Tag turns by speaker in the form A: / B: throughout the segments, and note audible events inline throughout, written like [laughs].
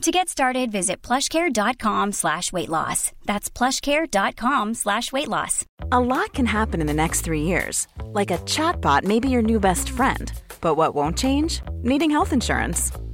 A: To get started, visit plushcare.com slash weight loss. That's plushcare.com slash weight loss.
B: A lot can happen in the next three years. Like a chatbot may be your new best friend. But what won't change? Needing health insurance.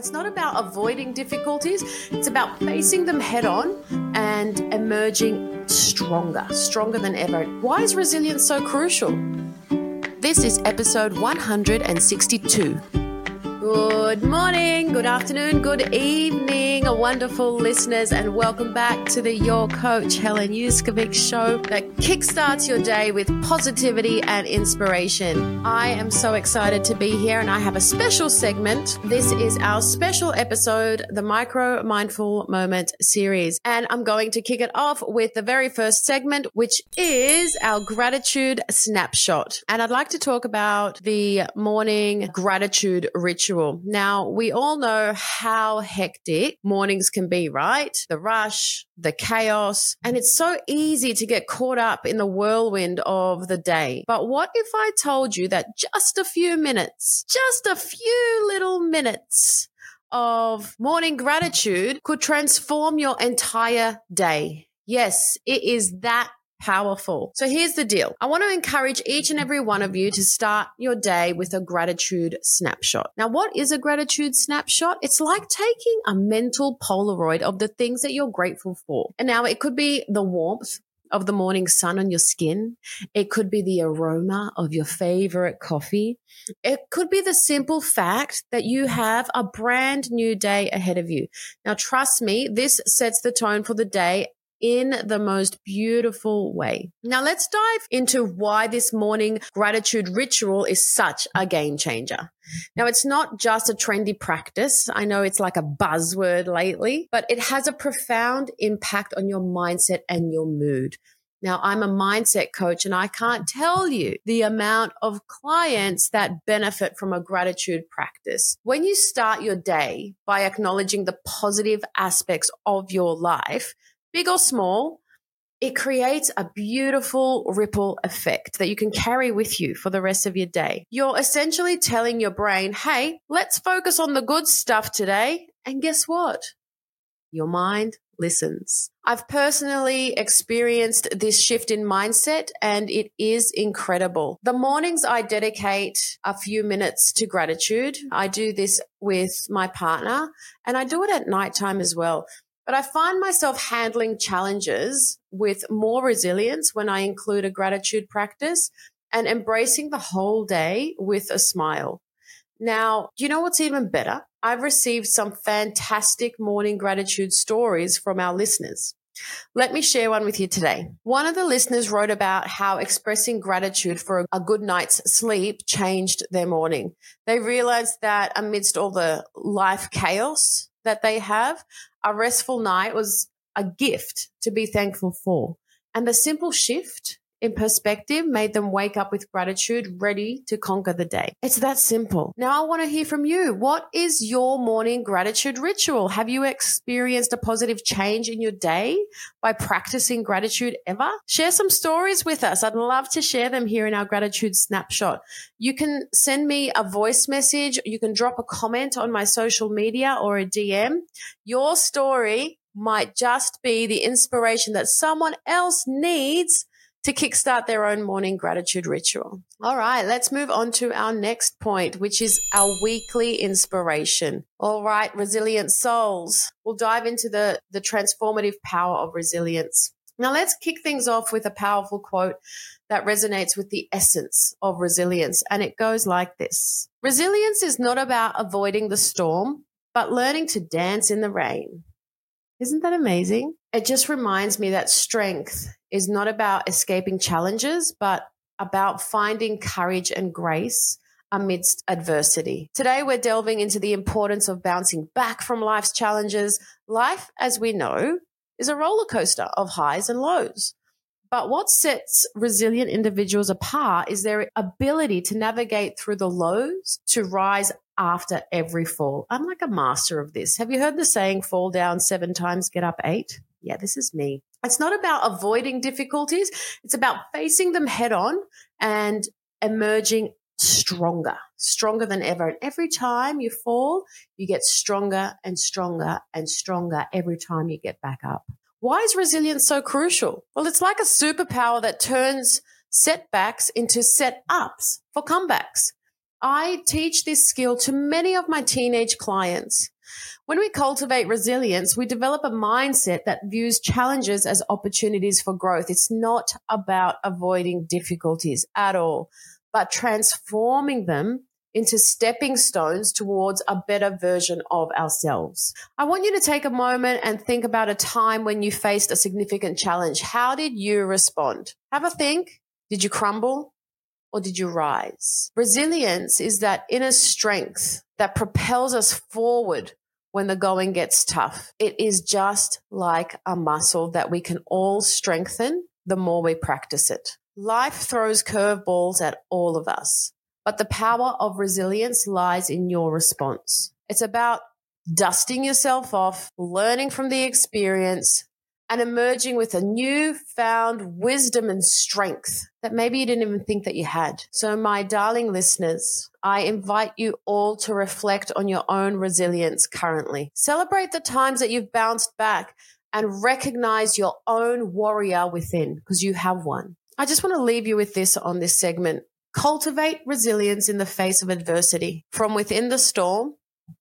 C: It's not about avoiding difficulties, it's about facing them head on and emerging stronger, stronger than ever. Why is resilience so crucial? This is episode 162. Good morning, good afternoon, good evening, wonderful listeners, and welcome back to the Your Coach Helen Yuskovic show that kickstarts your day with positivity and inspiration. I am so excited to be here, and I have a special segment. This is our special episode, the Micro Mindful Moment series, and I'm going to kick it off with the very first segment, which is our gratitude snapshot. And I'd like to talk about the morning gratitude ritual ritual. Now, we all know how hectic mornings can be, right? The rush, the chaos, and it's so easy to get caught up in the whirlwind of the day. But what if I told you that just a few minutes, just a few little minutes of morning gratitude could transform your entire day? Yes, it is that powerful. So here's the deal. I want to encourage each and every one of you to start your day with a gratitude snapshot. Now, what is a gratitude snapshot? It's like taking a mental Polaroid of the things that you're grateful for. And now it could be the warmth of the morning sun on your skin. It could be the aroma of your favorite coffee. It could be the simple fact that you have a brand new day ahead of you. Now, trust me, this sets the tone for the day in the most beautiful way. Now let's dive into why this morning gratitude ritual is such a game changer. Now it's not just a trendy practice. I know it's like a buzzword lately, but it has a profound impact on your mindset and your mood. Now, I'm a mindset coach and I can't tell you the amount of clients that benefit from a gratitude practice. When you start your day by acknowledging the positive aspects of your life, big or small, it creates a beautiful ripple effect that you can carry with you for the rest of your day. You're essentially telling your brain, hey, let's focus on the good stuff today. And guess what? Your mind listens. I've personally experienced this shift in mindset and it is incredible. The mornings I dedicate a few minutes to gratitude. I do this with my partner and I do it at nighttime as well. But I find myself handling challenges with more resilience when I include a gratitude practice and embracing the whole day with a smile. Now, do you know what's even better? I've received some fantastic morning gratitude stories from our listeners. Let me share one with you today. One of the listeners wrote about how expressing gratitude for a good night's sleep changed their morning. They realized that amidst all the life chaos that they have, a restful night was a gift to be thankful for. And the simple shift in perspective made them wake up with gratitude, ready to conquer the day. It's that simple. Now I want to hear from you. What is your morning gratitude ritual? Have you experienced a positive change in your day by practicing gratitude ever? Share some stories with us. I'd love to share them here in our gratitude snapshot. You can send me a voice message. You can drop a comment on my social media or a DM. Your story might just be the inspiration that someone else needs to kickstart their own morning gratitude ritual. All right, let's move on to our next point, which is our weekly inspiration. All right, resilient souls. We'll dive into the, the transformative power of resilience. Now, let's kick things off with a powerful quote that resonates with the essence of resilience. And it goes like this Resilience is not about avoiding the storm, but learning to dance in the rain. Isn't that amazing? It just reminds me that strength is not about escaping challenges, but about finding courage and grace amidst adversity. Today, we're delving into the importance of bouncing back from life's challenges. Life, as we know, is a roller coaster of highs and lows. But what sets resilient individuals apart is their ability to navigate through the lows to rise after every fall. I'm like a master of this. Have you heard the saying, fall down seven times, get up eight? Yeah, this is me. It's not about avoiding difficulties. It's about facing them head on and emerging stronger, stronger than ever. And every time you fall, you get stronger and stronger and stronger every time you get back up. Why is resilience so crucial? Well, it's like a superpower that turns setbacks into set ups for comebacks. I teach this skill to many of my teenage clients. When we cultivate resilience, we develop a mindset that views challenges as opportunities for growth. It's not about avoiding difficulties at all, but transforming them into stepping stones towards a better version of ourselves. I want you to take a moment and think about a time when you faced a significant challenge. How did you respond? Have a think. Did you crumble? Or did you rise? Resilience is that inner strength that propels us forward when the going gets tough. It is just like a muscle that we can all strengthen the more we practice it. Life throws curveballs at all of us, but the power of resilience lies in your response. It's about dusting yourself off, learning from the experience, and emerging with a newfound wisdom and strength that maybe you didn't even think that you had. So, my darling listeners, I invite you all to reflect on your own resilience currently. Celebrate the times that you've bounced back and recognize your own warrior within because you have one. I just want to leave you with this on this segment. Cultivate resilience in the face of adversity. From within the storm,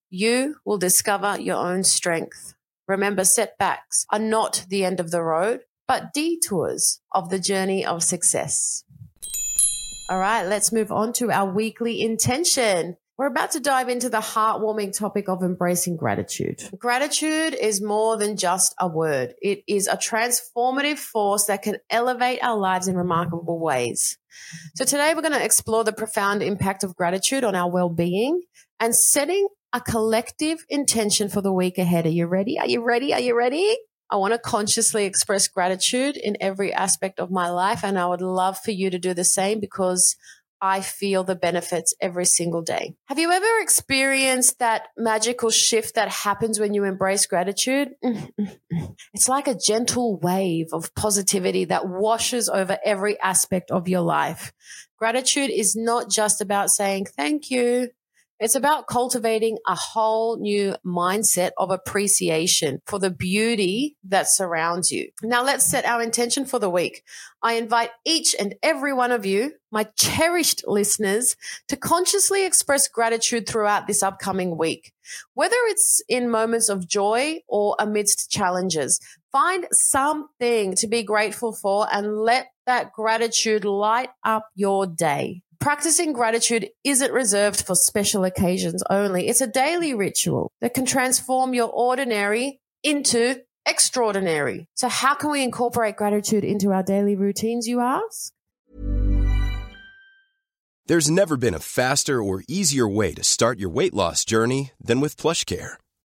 C: you will discover your own strength. Remember, setbacks are not the end of the road, but detours of the journey of success. All right, let's move on to our weekly intention. We're about to dive into the heartwarming topic of embracing gratitude. Gratitude is more than just a word. It is a transformative force that can elevate our lives in remarkable ways. So today we're going to explore the profound impact of gratitude on our well-being and setting a collective intention for the week ahead. Are you ready? Are you ready? Are you ready? I want to consciously express gratitude in every aspect of my life. And I would love for you to do the same because I feel the benefits every single day. Have you ever experienced that magical shift that happens when you embrace gratitude? Mm, mm, mm. It's like a gentle wave of positivity that washes over every aspect of your life. Gratitude is not just about saying thank you. It's about cultivating a whole new mindset of appreciation for the beauty that surrounds you. Now let's set our intention for the week. I invite each and every one of you, my cherished listeners, to consciously express gratitude throughout this upcoming week. Whether it's in moments of joy or amidst challenges, find something to be grateful for and let that gratitude light up your day. Practicing gratitude isn't reserved for special occasions only. It's a daily ritual that can transform your ordinary into extraordinary. So how can we incorporate gratitude into our daily routines, you ask?
D: There's never been a faster or easier way to start your weight loss journey than with PlushCare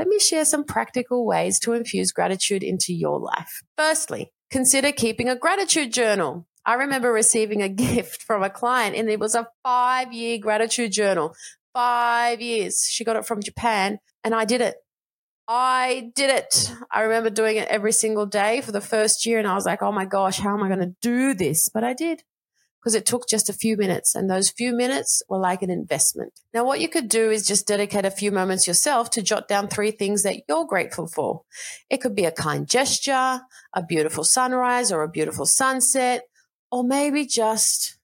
C: Let me share some practical ways to infuse gratitude into your life. Firstly, consider keeping a gratitude journal. I remember receiving a [laughs] gift from a client and it was a five year gratitude journal. Five years. She got it from Japan and I did it. I did it. I remember doing it every single day for the first year and I was like, oh my gosh, how am I going to do this? But I did because it took just a few minutes and those few minutes were like an investment. Now, what you could do is just dedicate a few moments yourself to jot down three things that you're grateful for. It could be a kind gesture, a beautiful sunrise or a beautiful sunset, or maybe just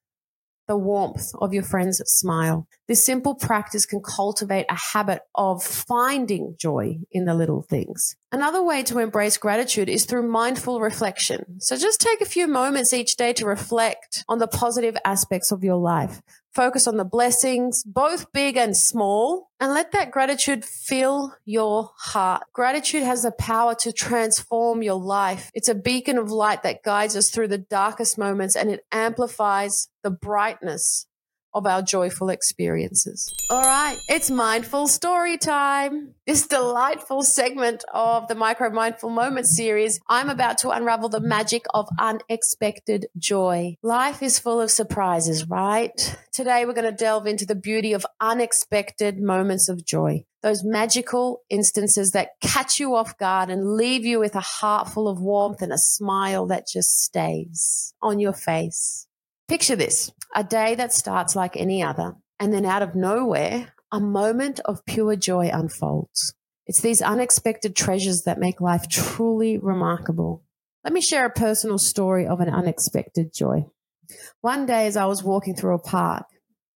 C: the warmth of your friend's smile. This simple practice can cultivate a habit of finding joy in the little things. Another way to embrace gratitude is through mindful reflection. So just take a few moments each day to reflect on the positive aspects of your life. Focus on the blessings, both big and small, and let that gratitude fill your heart. Gratitude has the power to transform your life. It's a beacon of light that guides us through the darkest moments and it amplifies the brightness of our joyful experiences. All right, it's mindful story time. This delightful segment of the Micro Mindful Moments series, I'm about to unravel the magic of unexpected joy. Life is full of surprises, right? Today, we're going to delve into the beauty of unexpected moments of joy. Those magical instances that catch you off guard and leave you with a heart full of warmth and a smile that just stays on your face. Picture this a day that starts like any other, and then out of nowhere, a moment of pure joy unfolds. It's these unexpected treasures that make life truly remarkable. Let me share a personal story of an unexpected joy. One day, as I was walking through a park,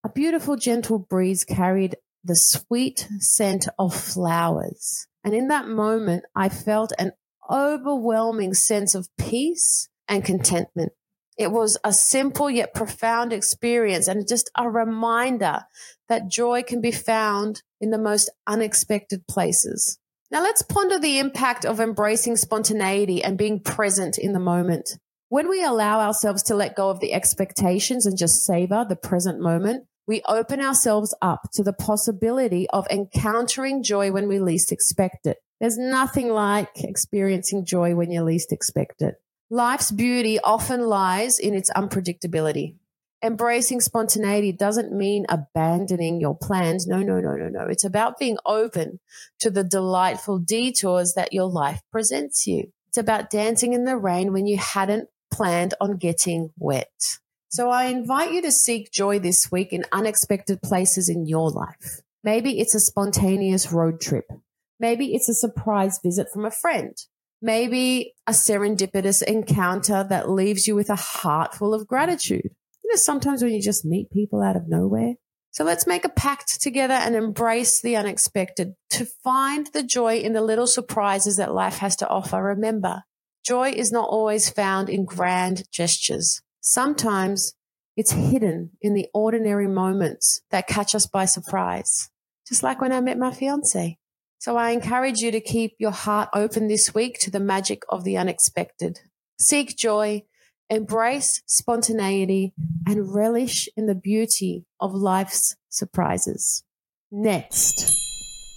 C: a beautiful, gentle breeze carried the sweet scent of flowers. And in that moment, I felt an overwhelming sense of peace and contentment. It was a simple yet profound experience and just a reminder that joy can be found in the most unexpected places. Now let's ponder the impact of embracing spontaneity and being present in the moment. When we allow ourselves to let go of the expectations and just savor the present moment, we open ourselves up to the possibility of encountering joy when we least expect it. There's nothing like experiencing joy when you least expect it. Life's beauty often lies in its unpredictability. Embracing spontaneity doesn't mean abandoning your plans. No, no, no, no, no. It's about being open to the delightful detours that your life presents you. It's about dancing in the rain when you hadn't planned on getting wet. So I invite you to seek joy this week in unexpected places in your life. Maybe it's a spontaneous road trip. Maybe it's a surprise visit from a friend maybe a serendipitous encounter that leaves you with a heart full of gratitude. You know, sometimes when you just meet people out of nowhere. So let's make a pact together and embrace the unexpected to find the joy in the little surprises that life has to offer. Remember, joy is not always found in grand gestures. Sometimes it's hidden in the ordinary moments that catch us by surprise. Just like when I met my fiance. So I encourage you to keep your heart open this week to the magic of the unexpected. Seek joy, embrace spontaneity, and relish in the beauty of life's surprises. Next,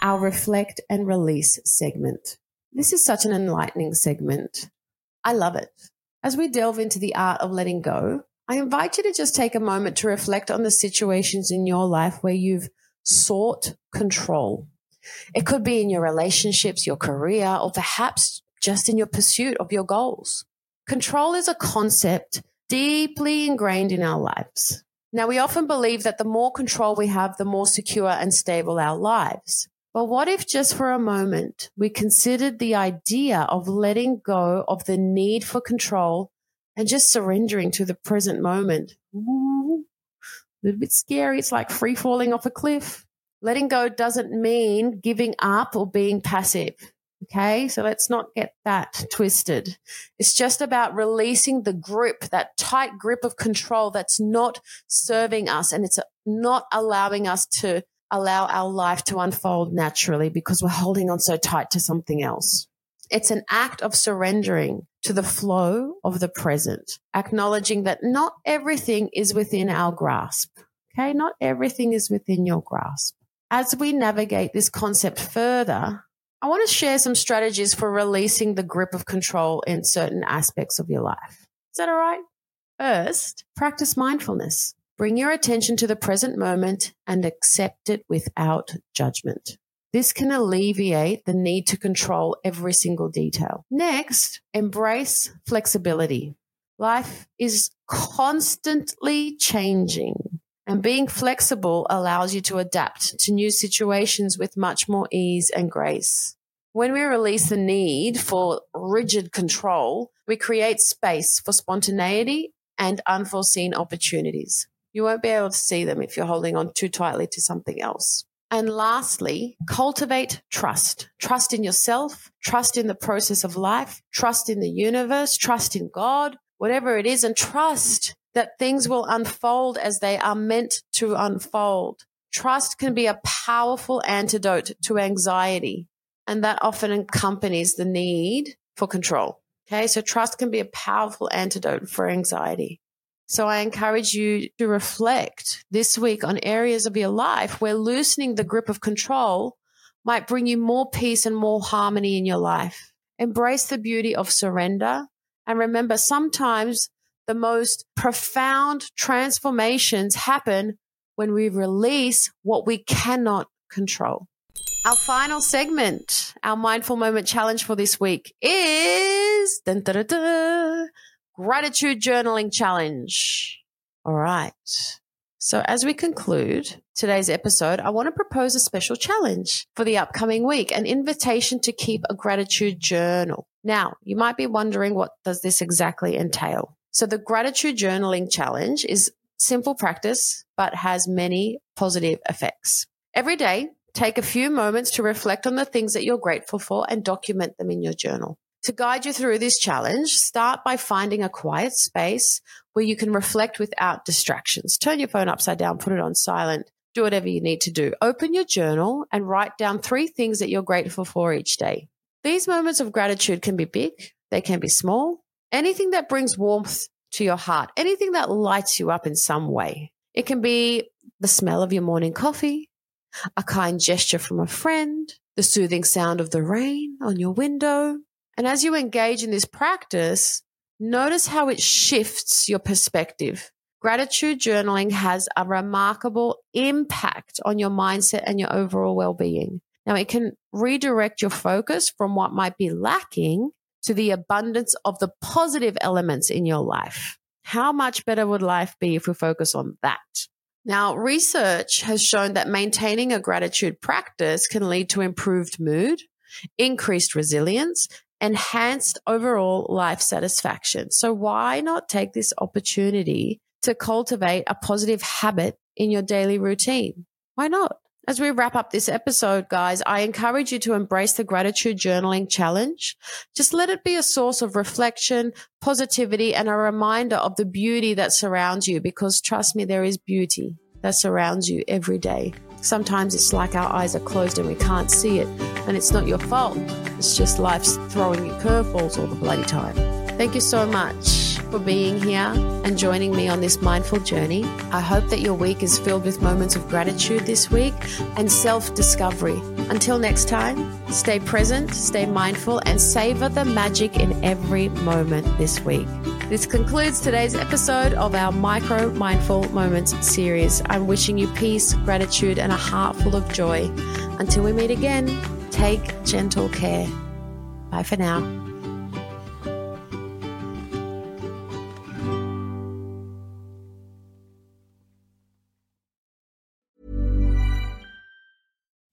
C: our reflect and release segment. This is such an enlightening segment. I love it. As we delve into the art of letting go, I invite you to just take a moment to reflect on the situations in your life where you've sought control it could be in your relationships, your career, or perhaps just in your pursuit of your goals. Control is a concept deeply ingrained in our lives. Now, we often believe that the more control we have, the more secure and stable our lives. But what if just for a moment we considered the idea of letting go of the need for control and just surrendering to the present moment? Ooh, a little bit scary. It's like free falling off a cliff. Letting go doesn't mean giving up or being passive. Okay. So let's not get that twisted. It's just about releasing the grip, that tight grip of control that's not serving us and it's not allowing us to allow our life to unfold naturally because we're holding on so tight to something else. It's an act of surrendering to the flow of the present, acknowledging that not everything is within our grasp. Okay. Not everything is within your grasp. As we navigate this concept further, I want to share some strategies for releasing the grip of control in certain aspects of your life. Is that all right? First, practice mindfulness. Bring your attention to the present moment and accept it without judgment. This can alleviate the need to control every single detail. Next, embrace flexibility. Life is constantly changing. And being flexible allows you to adapt to new situations with much more ease and grace. When we release the need for rigid control, we create space for spontaneity and unforeseen opportunities. You won't be able to see them if you're holding on too tightly to something else. And lastly, cultivate trust. Trust in yourself, trust in the process of life, trust in the universe, trust in God, whatever it is, and trust that things will unfold as they are meant to unfold. Trust can be a powerful antidote to anxiety, and that often accompanies the need for control. Okay, so trust can be a powerful antidote for anxiety. So I encourage you to reflect this week on areas of your life where loosening the grip of control might bring you more peace and more harmony in your life. Embrace the beauty of surrender. And remember, sometimes the most profound transformations happen when we release what we cannot control. Our final segment, our mindful moment challenge for this week is dun, dun, dun, gratitude journaling challenge. All right. So as we conclude today's episode, I want to propose a special challenge for the upcoming week, an invitation to keep a gratitude journal. Now, you might be wondering what does this exactly entail? So the gratitude journaling challenge is simple practice, but has many positive effects. Every day, take a few moments to reflect on the things that you're grateful for and document them in your journal. To guide you through this challenge, start by finding a quiet space where you can reflect without distractions. Turn your phone upside down, put it on silent, do whatever you need to do. Open your journal and write down three things that you're grateful for each day. These moments of gratitude can be big, they can be small, anything that brings warmth to your heart, anything that lights you up in some way. It can be the smell of your morning coffee, a kind gesture from a friend, the soothing sound of the rain on your window. And as you engage in this practice, notice how it shifts your perspective. Gratitude journaling has a remarkable impact on your mindset and your overall well being. Now, it can redirect your focus from what might be lacking to the abundance of the positive elements in your life. How much better would life be if we focus on that? Now, research has shown that maintaining a gratitude practice can lead to improved mood, increased resilience, enhanced overall life satisfaction. So why not take this opportunity to cultivate a positive habit in your daily routine? Why not? As we wrap up this episode, guys, I encourage you to embrace the gratitude journaling challenge. Just let it be a source of reflection, positivity, and a reminder of the beauty that surrounds you because trust me, there is beauty that surrounds you every day. Sometimes it's like our eyes are closed and we can't see it, and it's not your fault. It's just life's throwing you curveballs all the bloody time. Thank you so much for being here and joining me on this mindful journey. I hope that your week is filled with moments of gratitude this week and self discovery. Until next time, stay present, stay mindful, and savor the magic in every moment this week. This concludes today's episode of our Micro Mindful Moments series. I'm wishing you peace, gratitude, and a heart full of joy. Until we meet again, take gentle care. Bye for now.